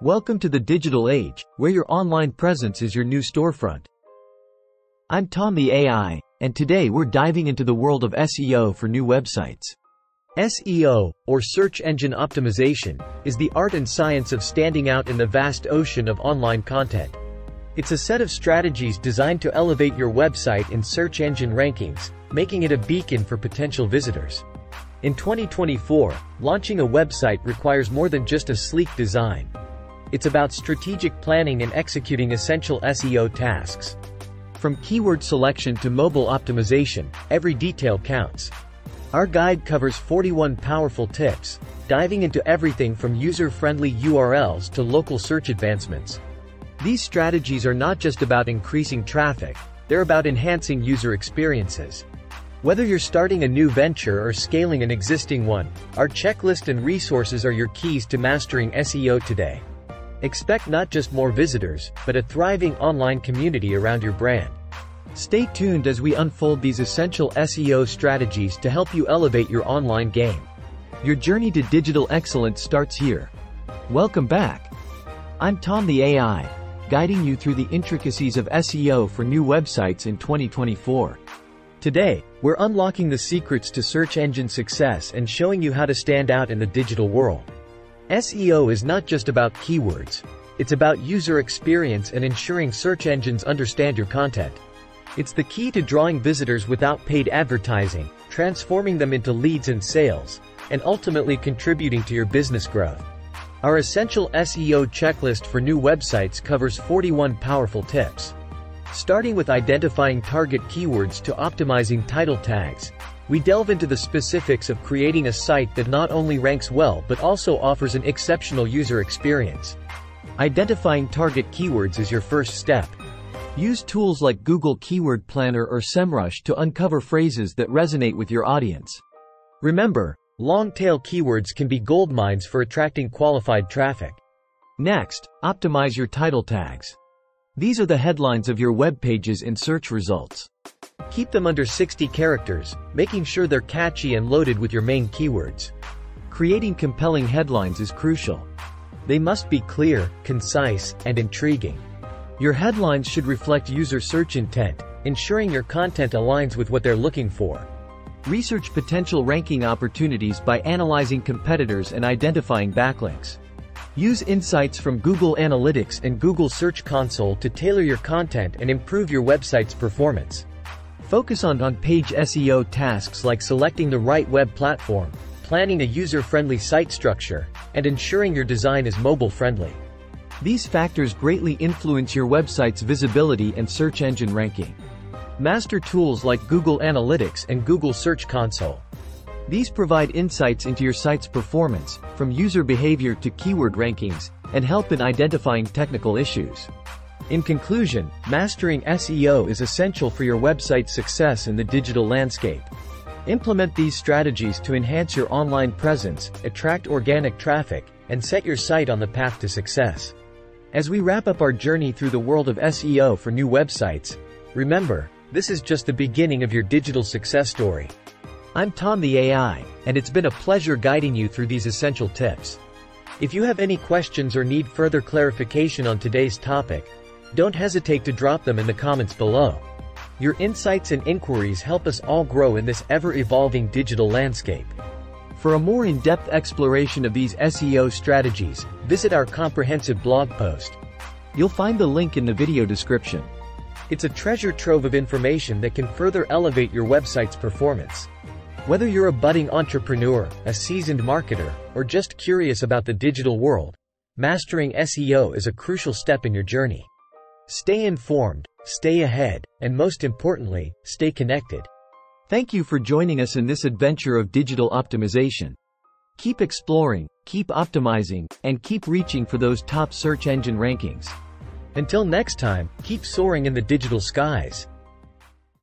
Welcome to the digital age, where your online presence is your new storefront. I'm Tommy AI, and today we're diving into the world of SEO for new websites. SEO, or search engine optimization, is the art and science of standing out in the vast ocean of online content. It's a set of strategies designed to elevate your website in search engine rankings, making it a beacon for potential visitors. In 2024, launching a website requires more than just a sleek design. It's about strategic planning and executing essential SEO tasks. From keyword selection to mobile optimization, every detail counts. Our guide covers 41 powerful tips, diving into everything from user-friendly URLs to local search advancements. These strategies are not just about increasing traffic, they're about enhancing user experiences. Whether you're starting a new venture or scaling an existing one, our checklist and resources are your keys to mastering SEO today. Expect not just more visitors, but a thriving online community around your brand. Stay tuned as we unfold these essential SEO strategies to help you elevate your online game. Your journey to digital excellence starts here. Welcome back. I'm Tom the AI, guiding you through the intricacies of SEO for new websites in 2024. Today, we're unlocking the secrets to search engine success and showing you how to stand out in the digital world. SEO is not just about keywords. It's about user experience and ensuring search engines understand your content. It's the key to drawing visitors without paid advertising, transforming them into leads and sales, and ultimately contributing to your business growth. Our essential SEO checklist for new websites covers 41 powerful tips. Starting with identifying target keywords to optimizing title tags, we delve into the specifics of creating a site that not only ranks well but also offers an exceptional user experience. Identifying target keywords is your first step. Use tools like Google Keyword Planner or SEMrush to uncover phrases that resonate with your audience. Remember, long-tail keywords can be goldmines for attracting qualified traffic. Next, optimize your title tags. These are the headlines of your web pages in search results. Keep them under 60 characters, making sure they're catchy and loaded with your main keywords. Creating compelling headlines is crucial. They must be clear, concise, and intriguing. Your headlines should reflect user search intent, ensuring your content aligns with what they're looking for. Research potential ranking opportunities by analyzing competitors and identifying backlinks. Use insights from Google Analytics and Google Search Console to tailor your content and improve your website's performance. Focus on on-page SEO tasks like selecting the right web platform, planning a user-friendly site structure, and ensuring your design is mobile-friendly. These factors greatly influence your website's visibility and search engine ranking. Master tools like Google Analytics and Google Search Console. These provide insights into your site's performance, from user behavior to keyword rankings, and help in identifying technical issues. In conclusion, mastering SEO is essential for your website's success in the digital landscape. Implement these strategies to enhance your online presence, attract organic traffic, and set your site on the path to success. As we wrap up our journey through the world of SEO for new websites, remember, this is just the beginning of your digital success story. I'm Tom the AI, and it's been a pleasure guiding you through these essential tips. If you have any questions or need further clarification on today's topic, don't hesitate to drop them in the comments below. Your insights and inquiries help us all grow in this ever-evolving digital landscape. For a more in-depth exploration of these SEO strategies, visit our comprehensive blog post. You'll find the link in the video description. It's a treasure trove of information that can further elevate your website's performance. Whether you're a budding entrepreneur, a seasoned marketer, or just curious about the digital world, mastering SEO is a crucial step in your journey. Stay informed, stay ahead, and most importantly, stay connected. Thank you for joining us in this adventure of digital optimization. Keep exploring, keep optimizing, and keep reaching for those top search engine rankings. Until next time, keep soaring in the digital skies.